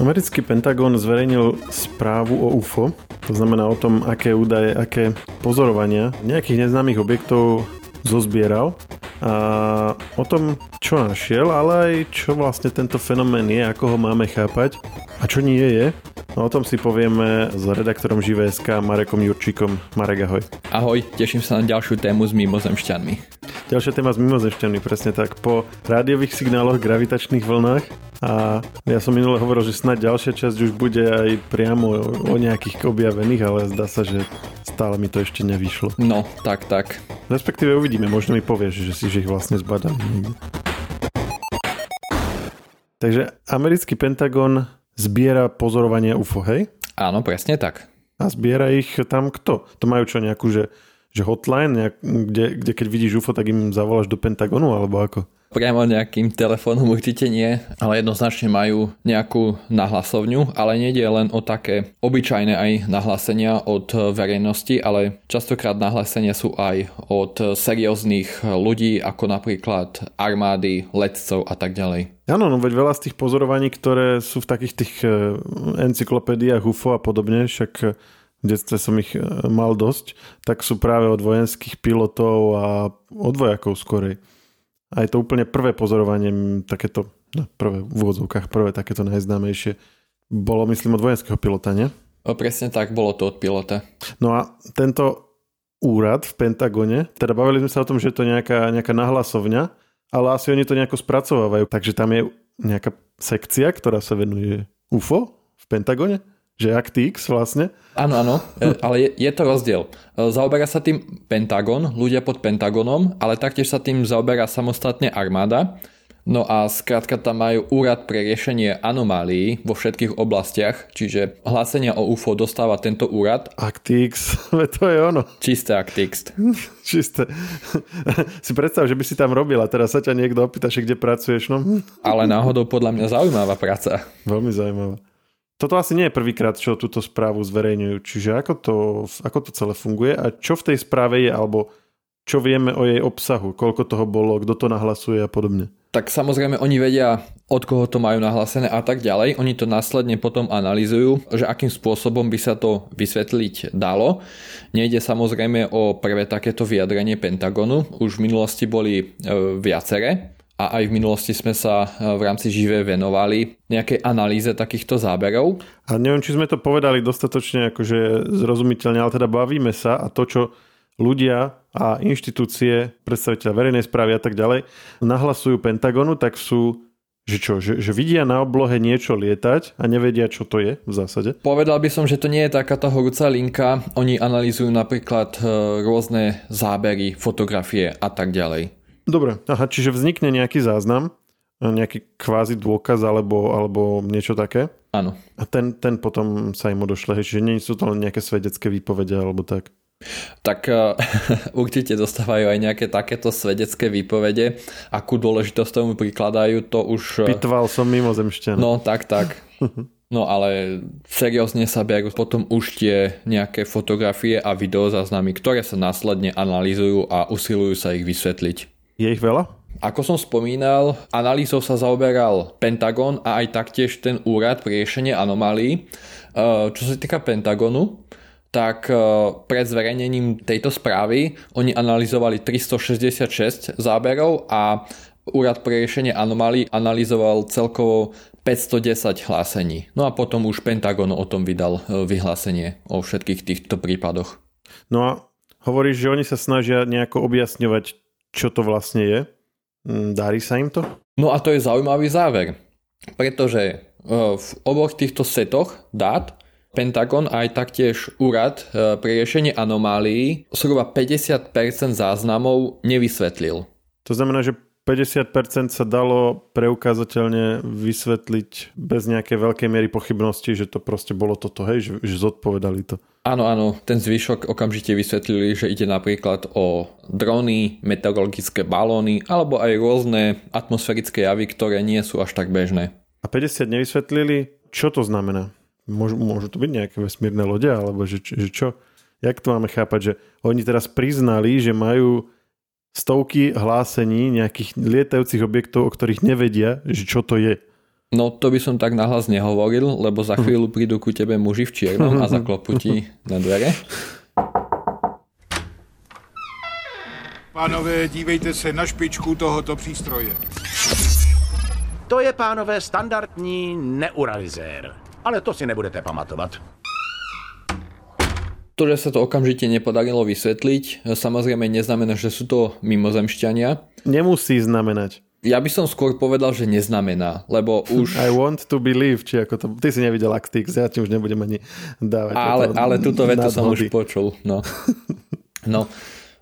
Americký Pentagon zverejnil správu o UFO, to znamená o tom, aké údaje, aké pozorovania nejakých neznámych objektov zozbieral a o tom, čo našiel, ale aj čo vlastne tento fenomén je, ako ho máme chápať a čo nie je. No, o tom si povieme s redaktorom Živé.sk Marekom Jurčíkom. Marek, ahoj. Ahoj, teším sa na ďalšiu tému s mimozemšťanmi. Ďalšia téma s mimozemšťanmi, presne tak. Po rádiových signáloch, gravitačných vlnách a ja som minule hovoril, že snad ďalšia časť už bude aj priamo o nejakých objavených, ale zdá sa, že stále mi to ešte nevyšlo. No, tak, tak. Respektíve uvidíme, možno mi povieš, že si že ich vlastne zbadal. Takže americký Pentagon zbiera pozorovania UFO, hej? Áno, presne tak. A zbiera ich tam kto? To majú čo nejakú, že, že hotline, nejak, kde, kde keď vidíš UFO, tak im zavoláš do Pentagonu, alebo ako? Priamo nejakým telefónom určite nie, ale jednoznačne majú nejakú nahlasovňu, ale nejde len o také obyčajné aj nahlásenia od verejnosti, ale častokrát nahlásenia sú aj od serióznych ľudí, ako napríklad armády, letcov a tak ďalej. Áno, no veď veľa z tých pozorovaní, ktoré sú v takých tých eh, encyklopédiách UFO a podobne, však eh, v detstve som ich eh, mal dosť, tak sú práve od vojenských pilotov a od vojakov skorej. A je to úplne prvé pozorovanie, takéto, no, prvé v úvodzovkách, prvé takéto najznámejšie, bolo myslím od vojenského pilota, nie? O, presne tak, bolo to od pilota. No a tento úrad v Pentagone, teda bavili sme sa o tom, že je to nejaká, nejaká nahlasovňa, ale asi oni to nejako spracovávajú, takže tam je nejaká sekcia, ktorá sa venuje UFO v Pentagone? Že Actix vlastne. Áno, áno, e, ale je, je to rozdiel. E, zaoberá sa tým Pentagon, ľudia pod Pentagonom, ale taktiež sa tým zaoberá samostatne armáda. No a skrátka tam majú úrad pre riešenie anomálií vo všetkých oblastiach, čiže hlásenia o UFO dostáva tento úrad. Actix, to je ono. Čisté Actix. Čisté. si predstav, že by si tam robil a teraz sa ťa niekto opýta, že kde pracuješ, no? Ale náhodou podľa mňa zaujímavá práca. Veľmi zaujímavá. Toto asi nie je prvýkrát, čo túto správu zverejňujú. Čiže ako to, ako to celé funguje a čo v tej správe je, alebo čo vieme o jej obsahu, koľko toho bolo, kto to nahlasuje a podobne. Tak samozrejme oni vedia, od koho to majú nahlasené a tak ďalej. Oni to následne potom analýzujú, že akým spôsobom by sa to vysvetliť dalo. Nejde samozrejme o prvé takéto vyjadrenie Pentagonu. Už v minulosti boli e, viaceré a aj v minulosti sme sa e, v rámci živé venovali nejakej analýze takýchto záberov. A neviem, či sme to povedali dostatočne akože zrozumiteľne, ale teda bavíme sa a to, čo ľudia a inštitúcie, predstaviteľ verejnej správy a tak ďalej nahlasujú Pentagonu, tak sú že čo, že, že vidia na oblohe niečo lietať a nevedia, čo to je v zásade? Povedal by som, že to nie je taká tá horúca linka. Oni analýzujú napríklad e, rôzne zábery, fotografie a tak ďalej. Dobre, aha, čiže vznikne nejaký záznam, nejaký kvázi dôkaz alebo, alebo niečo také. Áno. A ten, ten potom sa im odošle, čiže nie sú to len nejaké svedecké výpovede alebo tak. Tak uh, určite dostávajú aj nejaké takéto svedecké výpovede. Akú dôležitosť tomu prikladajú, to už... Eh, Pitval som mimozemšťan. No, tak, tak. No ale seriózne sa berú potom už tie nejaké fotografie a videozáznamy, ktoré sa následne analýzujú a usilujú sa ich vysvetliť. Je ich veľa? Ako som spomínal, analýzou sa zaoberal Pentagon a aj taktiež ten úrad pri riešenie anomálií. E, čo sa týka Pentagonu, tak e, pred zverejnením tejto správy oni analyzovali 366 záberov a úrad pre riešenie anomálií analyzoval celkovo 510 hlásení. No a potom už Pentagon o tom vydal e, vyhlásenie o všetkých týchto prípadoch. No a hovoríš, že oni sa snažia nejako objasňovať čo to vlastne je? Mm, darí sa im to? No a to je zaujímavý záver, pretože e, v oboch týchto setoch dát Pentagon aj taktiež úrad e, pri riešení anomálií zhruba 50% záznamov nevysvetlil. To znamená, že 50% sa dalo preukázateľne vysvetliť bez nejakej veľkej miery pochybnosti, že to proste bolo toto, hej, že, že zodpovedali to. Áno, áno, ten zvyšok okamžite vysvetlili, že ide napríklad o drony, meteorologické balóny alebo aj rôzne atmosférické javy, ktoré nie sú až tak bežné. A 50 nevysvetlili, čo to znamená? Môžu, môžu to byť nejaké vesmírne lode, alebo že, že čo? Jak to máme chápať, že oni teraz priznali, že majú stovky hlásení nejakých lietajúcich objektov, o ktorých nevedia, že čo to je. No to by som tak nahlas nehovoril, lebo za chvíľu prídu ku tebe muži v čiernom a zaklopu ti na dvere. Pánové, dívejte se na špičku tohoto přístroje. To je, pánové, standardní neuralizér. Ale to si nebudete pamatovat. To, že sa to okamžite nepodarilo vysvetliť, samozrejme neznamená, že sú to mimozemšťania. Nemusí znamenať. Ja by som skôr povedal, že neznamená, lebo už... I want to believe, či ako to... Ty si nevidel Actix, ja ti už nebudem ani dávať. Ale, ale túto vetu som už počul, no. No,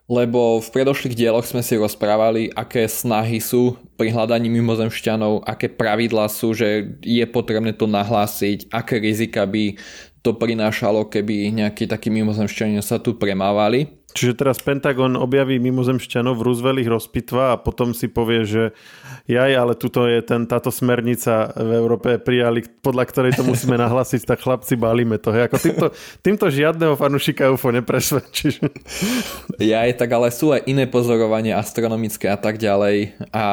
lebo v predošlých dieloch sme si rozprávali, aké snahy sú pri hľadaní mimozemšťanov, aké pravidlá sú, že je potrebné to nahlásiť, aké rizika by to prinášalo, keby nejakí takí mimozemšťania sa tu premávali. Čiže teraz Pentagon objaví mimozemšťanov v Roosevelt ich rozpitva a potom si povie, že jaj, ale tuto je ten, táto smernica v Európe prijali, podľa ktorej to musíme nahlasiť, tak chlapci balíme to. Hej. Ako týmto, týmto žiadneho fanušika UFO nepresvedčíš. Ja je tak, ale sú aj iné pozorovania astronomické a tak ďalej a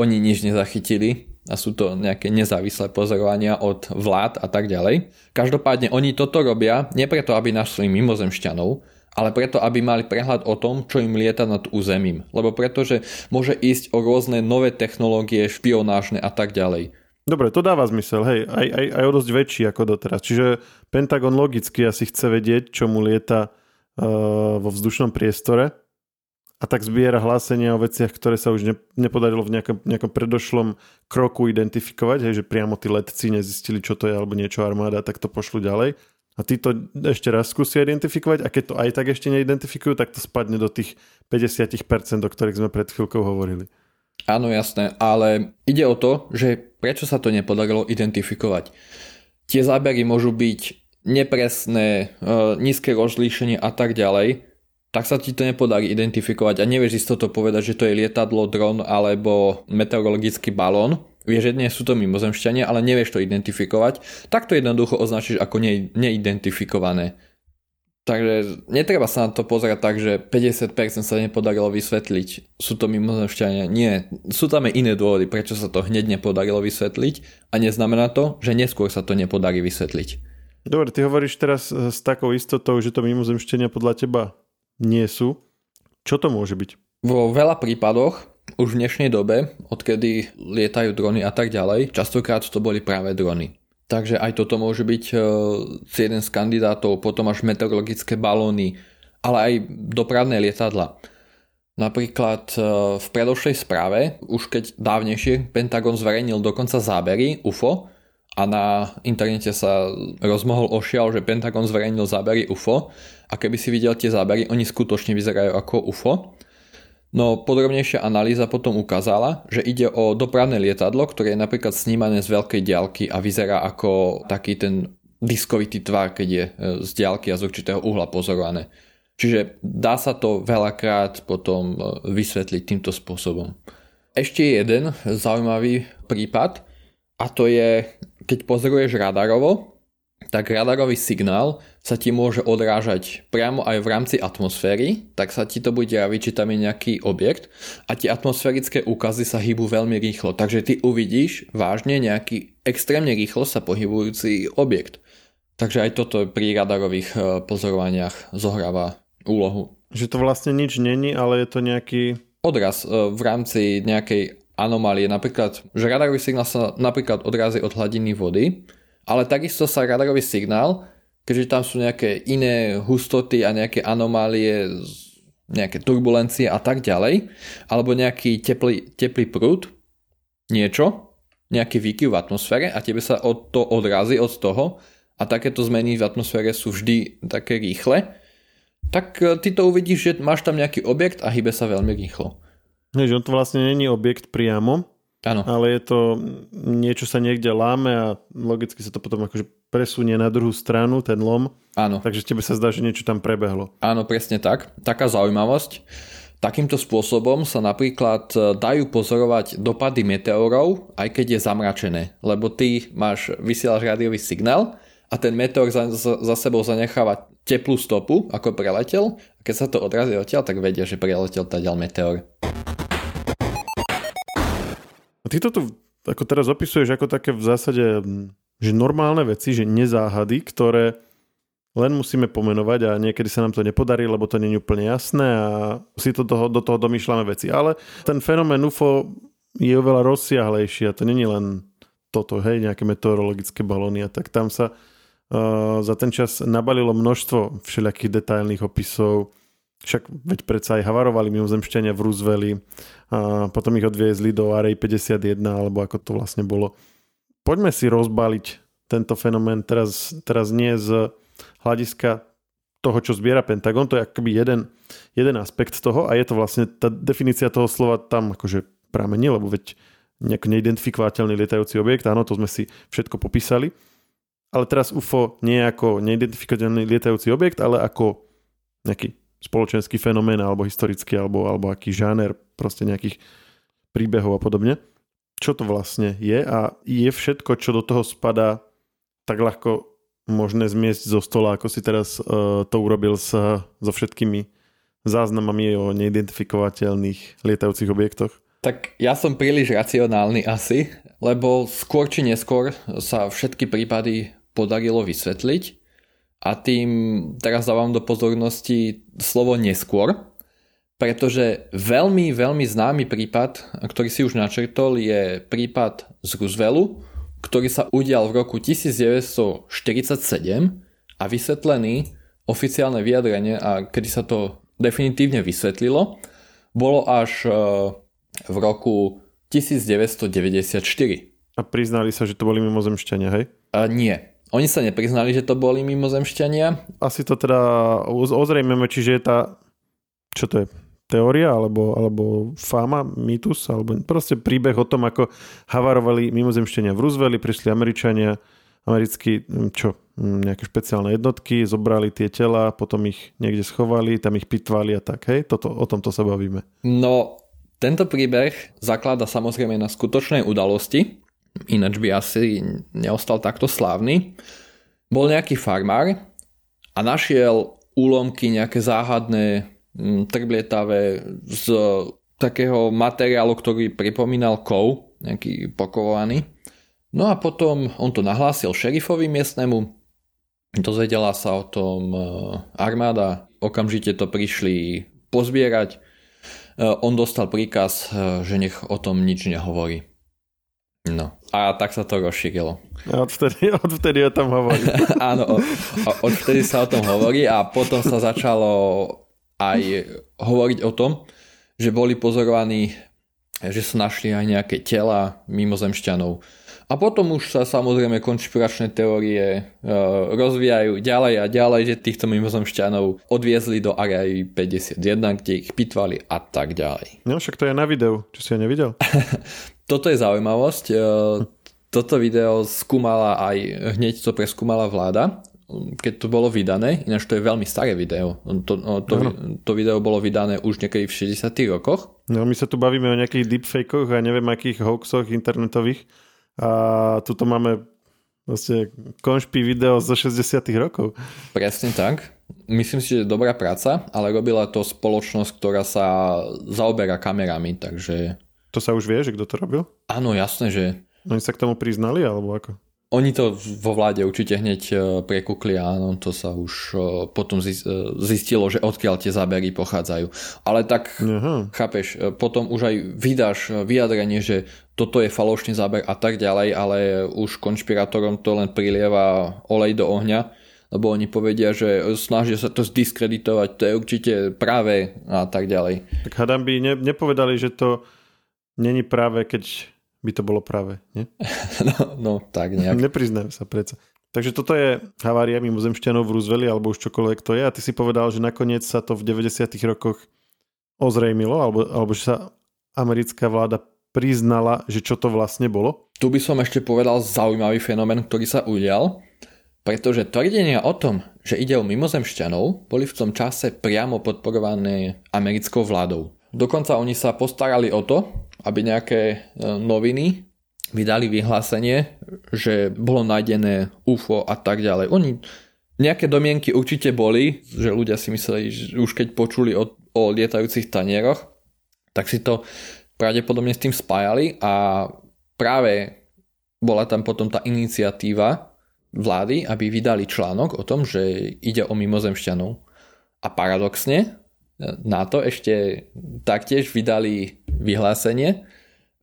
oni nič nezachytili a sú to nejaké nezávislé pozorovania od vlád a tak ďalej. Každopádne oni toto robia nie preto, aby našli mimozemšťanov, ale preto, aby mali prehľad o tom, čo im lieta nad územím. Lebo pretože môže ísť o rôzne nové technológie, špionážne a tak ďalej. Dobre, to dáva zmysel, hej, aj, aj, aj o dosť väčší ako doteraz. Čiže Pentagon logicky asi chce vedieť, čo mu lieta uh, vo vzdušnom priestore a tak zbiera hlásenia o veciach, ktoré sa už ne, nepodarilo v nejakom, nejakom predošlom kroku identifikovať, hej, že priamo tí letci nezistili, čo to je alebo niečo armáda, tak to pošlu ďalej. A tí to ešte raz skúsia identifikovať a keď to aj tak ešte neidentifikujú, tak to spadne do tých 50%, o ktorých sme pred chvíľkou hovorili. Áno, jasné, ale ide o to, že prečo sa to nepodarilo identifikovať. Tie zábery môžu byť nepresné, e, nízke rozlíšenie a tak ďalej, tak sa ti to nepodarí identifikovať a nevieš istoto povedať, že to je lietadlo, dron alebo meteorologický balón, vieš, že nie sú to mimozemšťania, ale nevieš to identifikovať, tak to jednoducho označíš ako ne- neidentifikované. Takže netreba sa na to pozerať tak, že 50% sa nepodarilo vysvetliť. Sú to mimozemšťania? Nie. Sú tam aj iné dôvody, prečo sa to hneď nepodarilo vysvetliť a neznamená to, že neskôr sa to nepodarí vysvetliť. Dobre, ty hovoríš teraz s takou istotou, že to mimozemšťania podľa teba nie sú. Čo to môže byť? Vo veľa prípadoch už v dnešnej dobe, odkedy lietajú drony a tak ďalej, častokrát to boli práve drony. Takže aj toto môže byť uh, jeden z kandidátov, potom až meteorologické balóny, ale aj dopravné lietadla. Napríklad uh, v predošlej správe, už keď dávnejšie Pentagon zverejnil dokonca zábery UFO a na internete sa rozmohol ošial, že Pentagon zverejnil zábery UFO a keby si videl tie zábery, oni skutočne vyzerajú ako UFO No podrobnejšia analýza potom ukázala, že ide o dopravné lietadlo, ktoré je napríklad snímané z veľkej diaľky a vyzerá ako taký ten diskovitý tvar, keď je e, z diaľky a z určitého uhla pozorované. Čiže dá sa to veľakrát potom e, vysvetliť týmto spôsobom. Ešte jeden zaujímavý prípad a to je, keď pozoruješ radarovo, tak radarový signál sa ti môže odrážať priamo aj v rámci atmosféry, tak sa ti to bude javiť, či tam je nejaký objekt a tie atmosférické úkazy sa hýbu veľmi rýchlo, takže ty uvidíš vážne nejaký extrémne rýchlo sa pohybujúci objekt. Takže aj toto pri radarových e, pozorovaniach zohráva úlohu. Že to vlastne nič není, ale je to nejaký... Odraz e, v rámci nejakej anomálie, napríklad, že radarový signál sa napríklad odrazí od hladiny vody, ale takisto sa radarový signál, keďže tam sú nejaké iné hustoty a nejaké anomálie, nejaké turbulencie a tak ďalej, alebo nejaký teplý, teplý prúd, niečo, nejaký výkyv v atmosfére a tebe sa od to odrazí od toho a takéto zmeny v atmosfére sú vždy také rýchle, tak e, ty to uvidíš, že máš tam nejaký objekt a hýbe sa veľmi rýchlo. Nie, že on to vlastne není objekt priamo, Áno. Ale je to, niečo sa niekde láme a logicky sa to potom akože presunie na druhú stranu, ten lom. Áno. Takže tebe sa zdá, že niečo tam prebehlo. Áno, presne tak. Taká zaujímavosť. Takýmto spôsobom sa napríklad e, dajú pozorovať dopady meteorov, aj keď je zamračené. Lebo ty máš, vysielaš rádiový signál a ten meteor za, za, za sebou zanecháva teplú stopu, ako preletel. A keď sa to odrazí odtiaľ, tak vedia, že preletel tadiaľ meteor. Ty to tu ako teraz opisuješ ako také v zásade že normálne veci, že nezáhady, ktoré len musíme pomenovať a niekedy sa nám to nepodarí, lebo to je úplne jasné a si to toho, do toho domýšľame veci. Ale ten fenomén UFO je oveľa rozsiahlejší a to není len toto, hej, nejaké meteorologické balóny a tak tam sa uh, za ten čas nabalilo množstvo všelijakých detailných opisov, však veď predsa aj havarovali mimozemšťania v Rooseveli a potom ich odviezli do Array 51 alebo ako to vlastne bolo. Poďme si rozbaliť tento fenomén teraz, teraz nie z hľadiska toho, čo zbiera Pentagon, to je akoby jeden, jeden aspekt toho a je to vlastne, tá definícia toho slova tam akože pramení, lebo veď nejak neidentifikovateľný lietajúci objekt, áno, to sme si všetko popísali. Ale teraz UFO nie ako neidentifikovateľný lietajúci objekt, ale ako nejaký spoločenský fenomén alebo historický, alebo, alebo aký žáner proste nejakých príbehov a podobne. Čo to vlastne je a je všetko, čo do toho spadá, tak ľahko možné zmiesť zo stola, ako si teraz uh, to urobil s, so všetkými záznamami o neidentifikovateľných lietajúcich objektoch? Tak ja som príliš racionálny asi, lebo skôr či neskôr sa všetky prípady podarilo vysvetliť a tým teraz dávam do pozornosti slovo neskôr, pretože veľmi, veľmi známy prípad, ktorý si už načrtol, je prípad z Rooseveltu, ktorý sa udial v roku 1947 a vysvetlený oficiálne vyjadrenie a kedy sa to definitívne vysvetlilo, bolo až v roku 1994. A priznali sa, že to boli mimozemšťania, hej? A nie. Oni sa nepriznali, že to boli mimozemšťania. Asi to teda ozrejmeme, čiže je tá, čo to je, teória, alebo, alebo fáma, mýtus, alebo proste príbeh o tom, ako havarovali mimozemšťania v Rooseveli, prišli Američania, americkí, čo, nejaké špeciálne jednotky, zobrali tie tela, potom ich niekde schovali, tam ich pitvali a tak, hej? Toto, o tomto sa bavíme. No, tento príbeh zaklada samozrejme na skutočnej udalosti, ináč by asi neostal takto slávny. Bol nejaký farmár a našiel úlomky nejaké záhadné, mm, trblietavé z takého materiálu, ktorý pripomínal kov, nejaký pokovovaný. No a potom on to nahlásil šerifovi miestnemu, dozvedela sa o tom e, armáda, okamžite to prišli pozbierať, Eh, on dostal príkaz, eh, že nech o tom nič nehovorí. No. A tak sa to rozšírilo. A odvtedy, odvtedy o tom hovorí. Áno, odvtedy sa o tom hovorí a potom sa začalo aj hovoriť o tom, že boli pozorovaní, že sa našli aj nejaké tela mimozemšťanov a potom už sa samozrejme konšpiračné teórie e, rozvíjajú ďalej a ďalej, že týchto mimozemšťanov odviezli do Area 51, kde ich pitvali a tak ďalej. No však to je na videu, čo si ho nevidel. Toto je zaujímavosť. E, toto video skúmala aj, hneď to preskúmala vláda, keď to bolo vydané, ináč to je veľmi staré video. To, to, to video bolo vydané už niekedy v 60 rokoch. No my sa tu bavíme o nejakých deepfakeoch a neviem akých hoaxoch internetových a tuto máme vlastne konšpí video zo 60 rokov. Presne tak. Myslím si, že je dobrá práca, ale robila to spoločnosť, ktorá sa zaoberá kamerami, takže... To sa už vie, že kto to robil? Áno, jasné, že... Oni sa k tomu priznali, alebo ako? Oni to vo vláde určite hneď e, prekukli, áno, to sa už e, potom e, zistilo, že odkiaľ tie zábery pochádzajú. Ale tak, Aha. chápeš, potom už aj vydáš vyjadrenie, že toto je falošný záber a tak ďalej, ale už konšpirátorom to len prilieva olej do ohňa, lebo oni povedia, že snažia sa to zdiskreditovať, to je určite práve a tak ďalej. Tak hadam by ne, nepovedali, že to není práve, keď by to bolo práve, nie? no, no, tak nejak. Nepriznajú sa predsa. Takže toto je havária mimozemšťanov v Rooseveli, alebo už čokoľvek to je. A ty si povedal, že nakoniec sa to v 90. rokoch ozrejmilo, alebo, alebo že sa americká vláda priznala, že čo to vlastne bolo? Tu by som ešte povedal zaujímavý fenomén, ktorý sa udial, pretože tvrdenia o tom, že ide o mimozemšťanov, boli v tom čase priamo podporované americkou vládou. Dokonca oni sa postarali o to, aby nejaké e, noviny vydali vyhlásenie, že bolo nájdené UFO a tak ďalej. Oni nejaké domienky určite boli, že ľudia si mysleli, že už keď počuli o, o lietajúcich tanieroch, tak si to pravdepodobne s tým spájali a práve bola tam potom tá iniciatíva vlády, aby vydali článok o tom, že ide o mimozemšťanov. A paradoxne na to ešte taktiež vydali vyhlásenie,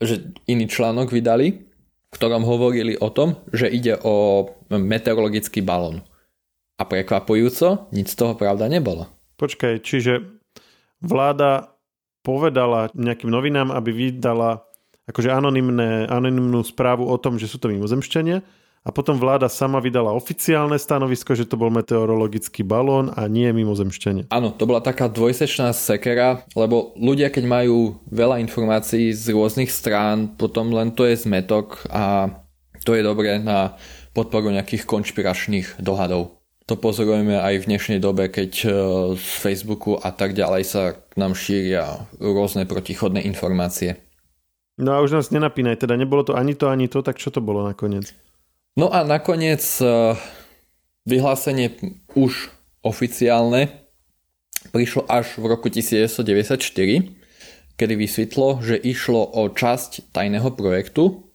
že iný článok vydali, v ktorom hovorili o tom, že ide o meteorologický balón. A prekvapujúco, nič z toho pravda nebolo. Počkaj, čiže vláda povedala nejakým novinám, aby vydala akože anonymné, anonymnú správu o tom, že sú to mimozemšťania a potom vláda sama vydala oficiálne stanovisko, že to bol meteorologický balón a nie mimozemšťania. Áno, to bola taká dvojsečná sekera, lebo ľudia, keď majú veľa informácií z rôznych strán, potom len to je zmetok a to je dobré na podporu nejakých konšpiračných dohadov. To pozorujeme aj v dnešnej dobe, keď e, z Facebooku a tak ďalej sa k nám šíria rôzne protichodné informácie. No a už nás nenapínaj, teda nebolo to ani to, ani to, tak čo to bolo nakoniec? No a nakoniec e, vyhlásenie už oficiálne prišlo až v roku 1994, kedy vysvetlo, že išlo o časť tajného projektu.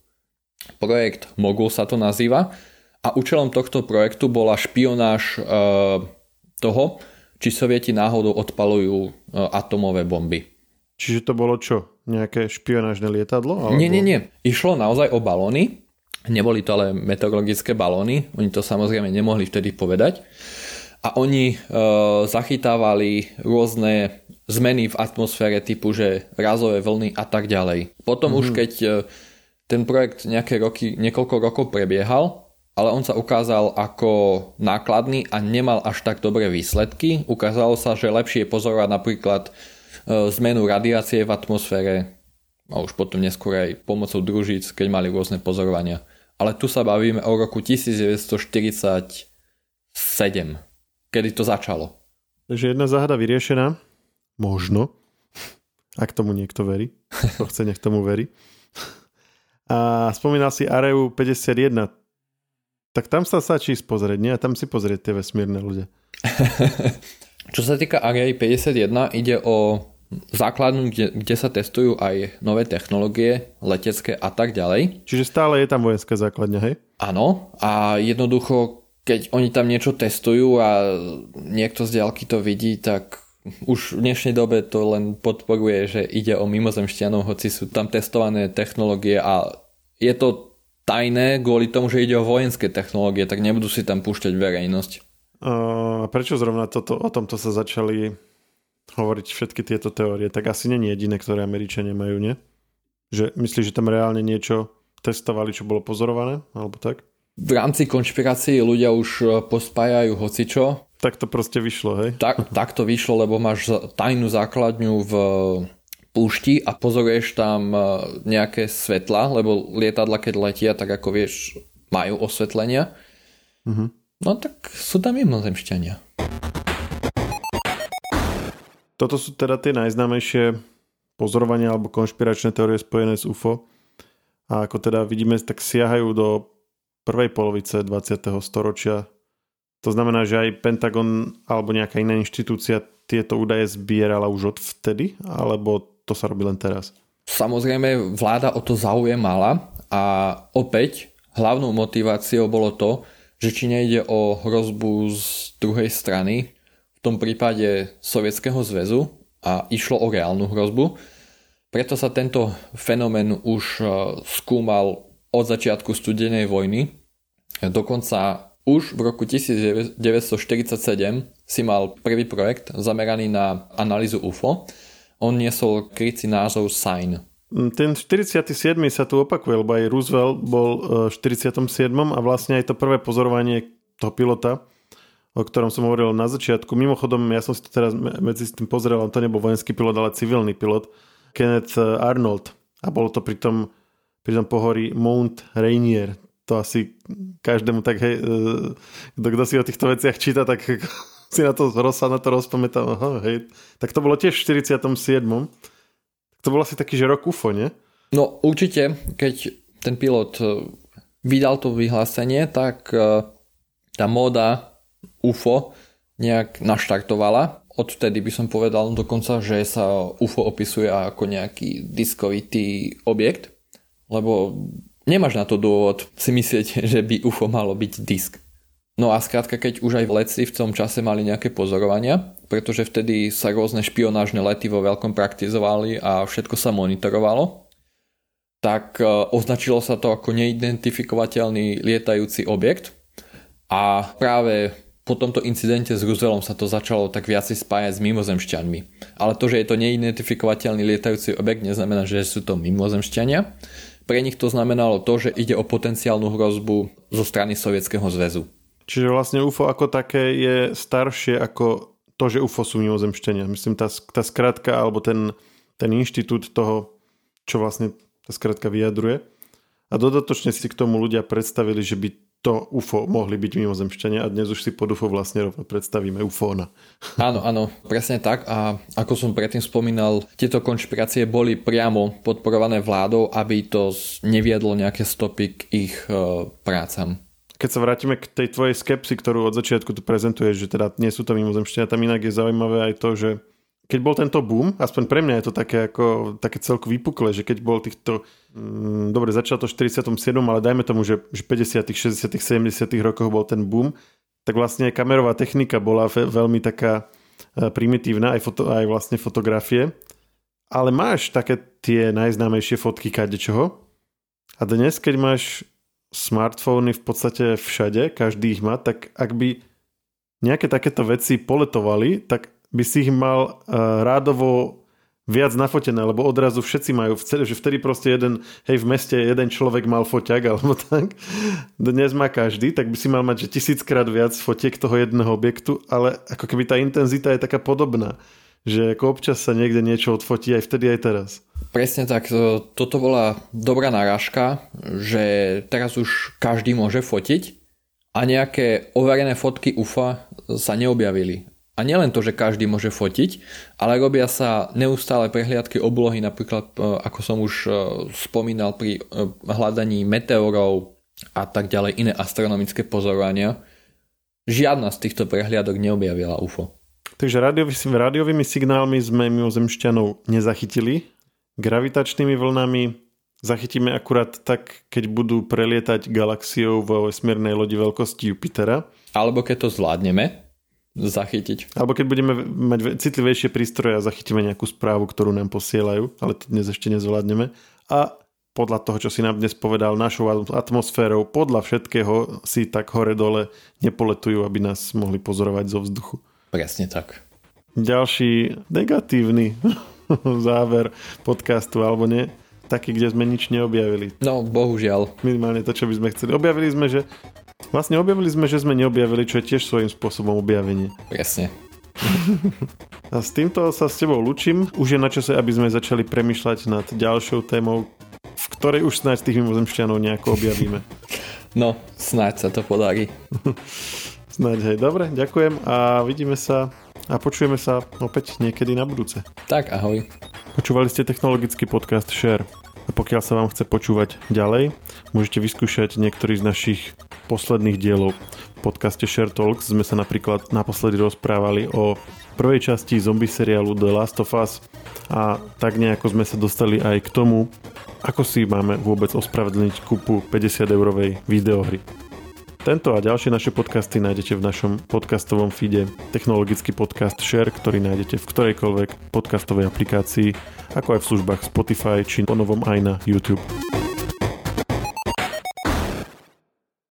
Projekt Mogul sa to nazýva a účelom tohto projektu bola špionáž e, toho, či sovieti náhodou odpalujú e, atomové bomby. Čiže to bolo čo? Nejaké špionážne lietadlo? Alebo... Nie, nie, nie. Išlo naozaj o balóny. Neboli to ale meteorologické balóny. Oni to samozrejme nemohli vtedy povedať. A oni e, zachytávali rôzne zmeny v atmosfére typu, že razové vlny a tak ďalej. Potom mm-hmm. už keď e, ten projekt nejaké roky, niekoľko rokov prebiehal, ale on sa ukázal ako nákladný a nemal až tak dobré výsledky. Ukázalo sa, že lepšie je pozorovať napríklad E, zmenu radiácie v atmosfére a už potom neskôr aj pomocou družíc, keď mali rôzne pozorovania. Ale tu sa bavíme o roku 1947, kedy to začalo. Takže jedna záhada vyriešená. Možno. Ak tomu niekto verí. To chce, nech tomu verí. A spomínal si Areu 51. Tak tam sa stačí pozrieť, nie? A tam si pozrieť tie vesmírne ľudia. Čo sa týka Arei 51, ide o základnú, kde, kde sa testujú aj nové technológie, letecké a tak ďalej. Čiže stále je tam vojenská základňa, hej? Áno a jednoducho, keď oni tam niečo testujú a niekto z diaľky to vidí, tak už v dnešnej dobe to len podporuje, že ide o mimozemšťanov, hoci sú tam testované technológie a je to tajné kvôli tomu, že ide o vojenské technológie, tak nebudú si tam púšťať verejnosť. A prečo zrovna toto, o tomto sa začali hovoriť všetky tieto teórie, tak asi je jediné, ktoré Američania majú, nie? Že myslíš, že tam reálne niečo testovali, čo bolo pozorované, alebo tak? V rámci konšpirácií ľudia už e, pospájajú hocičo. Tak to proste vyšlo, hej? Tak, tak to vyšlo, lebo máš tajnú základňu v púšti a pozoruješ tam e, nejaké svetla, lebo lietadla keď letia, tak ako vieš, majú osvetlenia. Uh-huh. No tak sú tam mimozemšťania. Toto sú teda tie najznámejšie pozorovania alebo konšpiračné teórie spojené s UFO. A ako teda vidíme, tak siahajú do prvej polovice 20. storočia. To znamená, že aj Pentagon alebo nejaká iná inštitúcia tieto údaje zbierala už od vtedy, alebo to sa robí len teraz? Samozrejme, vláda o to záujem mala a opäť hlavnou motiváciou bolo to, že či nejde o hrozbu z druhej strany, tom prípade Sovietskeho zväzu a išlo o reálnu hrozbu. Preto sa tento fenomén už e, skúmal od začiatku studenej vojny. Dokonca už v roku 1947 si mal prvý projekt zameraný na analýzu UFO. On niesol krycí názov SIGN. Ten 47. sa tu opakuje, lebo aj Roosevelt bol e, v 47. a vlastne aj to prvé pozorovanie toho pilota o ktorom som hovoril na začiatku. Mimochodom, ja som si to teraz medzi tým pozrel, on to nebol vojenský pilot, ale civilný pilot, Kenneth eh, Arnold. A bolo to pri tom, pri tom pohorí Mount Rainier. To asi každému tak, hej, eh, kto, si o týchto veciach číta, tak si na to rozsa na to rozpamätá. Hej. Tak to bolo tiež v 47. To bol asi taký, že rok UFO, nie? No určite, keď ten pilot eh, vydal to vyhlásenie, tak tá móda UFO nejak naštartovala. Odvtedy by som povedal dokonca, že sa UFO opisuje ako nejaký diskovitý objekt. lebo nemáš na to dôvod si myslieť, že by UFO malo byť disk. No a skrátka, keď už aj letci v tom čase mali nejaké pozorovania, pretože vtedy sa rôzne špionážne lety vo veľkom praktizovali a všetko sa monitorovalo, tak e, označilo sa to ako neidentifikovateľný lietajúci objekt a práve po tomto incidente s Rooseveltom sa to začalo tak viac spájať s mimozemšťanmi. Ale to, že je to neidentifikovateľný lietajúci objekt, neznamená, že sú to mimozemšťania. Pre nich to znamenalo to, že ide o potenciálnu hrozbu zo strany Sovietskeho zväzu. Čiže vlastne UFO ako také je staršie ako to, že UFO sú mimozemšťania. Myslím, tá, tá skratka alebo ten, ten inštitút toho, čo vlastne tá skratka vyjadruje. A dodatočne si k tomu ľudia predstavili, že by to UFO mohli byť mimozemšťania a dnes už si pod UFO vlastne rovno predstavíme UFOna. Áno, áno, presne tak a ako som predtým spomínal, tieto konšpirácie boli priamo podporované vládou, aby to neviedlo nejaké stopy k ich uh, prácam keď sa vrátime k tej tvojej skepsi, ktorú od začiatku tu prezentuješ, že teda nie sú to mimozemšťania, tam inak je zaujímavé aj to, že keď bol tento boom, aspoň pre mňa je to také, ako, také celku vypukle, že keď bol týchto, mm, dobre, začal to v 47, ale dajme tomu, že, že 50., 60., 70. rokoch bol ten boom, tak vlastne kamerová technika bola ve, veľmi taká e, primitívna, aj, foto, aj vlastne fotografie. Ale máš také tie najznámejšie fotky kadečoho. A dnes, keď máš smartfóny v podstate všade, každý ich má, tak ak by nejaké takéto veci poletovali, tak by si ich mal uh, rádovo viac nafotené, lebo odrazu všetci majú, že vtedy proste jeden, hej, v meste jeden človek mal foťak, alebo tak. Dnes má každý, tak by si mal mať, že tisíckrát viac fotiek toho jedného objektu, ale ako keby tá intenzita je taká podobná že ako občas sa niekde niečo odfotí aj vtedy, aj teraz. Presne tak, toto bola dobrá narážka, že teraz už každý môže fotiť a nejaké overené fotky UFA sa neobjavili. A nielen to, že každý môže fotiť, ale robia sa neustále prehliadky oblohy, napríklad e, ako som už e, spomínal pri e, hľadaní meteorov a tak ďalej, iné astronomické pozorovania. Žiadna z týchto prehliadok neobjavila UFO. Takže rádiovými signálmi sme mimozemšťanov nezachytili. Gravitačnými vlnami zachytíme akurát tak, keď budú prelietať galaxiou vo vesmírnej lodi veľkosti Jupitera. Alebo keď to zvládneme zachytiť. Alebo keď budeme mať citlivejšie prístroje a zachytíme nejakú správu, ktorú nám posielajú, ale to dnes ešte nezvládneme. A podľa toho, čo si nám dnes povedal, našou atmosférou, podľa všetkého si tak hore-dole nepoletujú, aby nás mohli pozorovať zo vzduchu. Presne tak. Ďalší negatívny záver podcastu, alebo nie? Taký, kde sme nič neobjavili. No, bohužiaľ. Minimálne to, čo by sme chceli. Objavili sme, že... Vlastne objavili sme, že sme neobjavili, čo je tiež svojím spôsobom objavenie. Presne. A s týmto sa s tebou lučím. Už je na čase, aby sme začali premyšľať nad ďalšou témou, v ktorej už snáď tých mimozemšťanov nejako objavíme. No, snáď sa to podarí. Snáď hej, dobre, ďakujem a vidíme sa a počujeme sa opäť niekedy na budúce. Tak, ahoj. Počúvali ste technologický podcast Share. A pokiaľ sa vám chce počúvať ďalej, môžete vyskúšať niektorý z našich posledných dielov. V podcaste Share Talks sme sa napríklad naposledy rozprávali o prvej časti zombie seriálu The Last of Us a tak nejako sme sa dostali aj k tomu, ako si máme vôbec ospravedlniť kupu 50 eurovej videohry. Tento a ďalšie naše podcasty nájdete v našom podcastovom feede Technologický podcast Share, ktorý nájdete v ktorejkoľvek podcastovej aplikácii, ako aj v službách Spotify či ponovom aj na YouTube.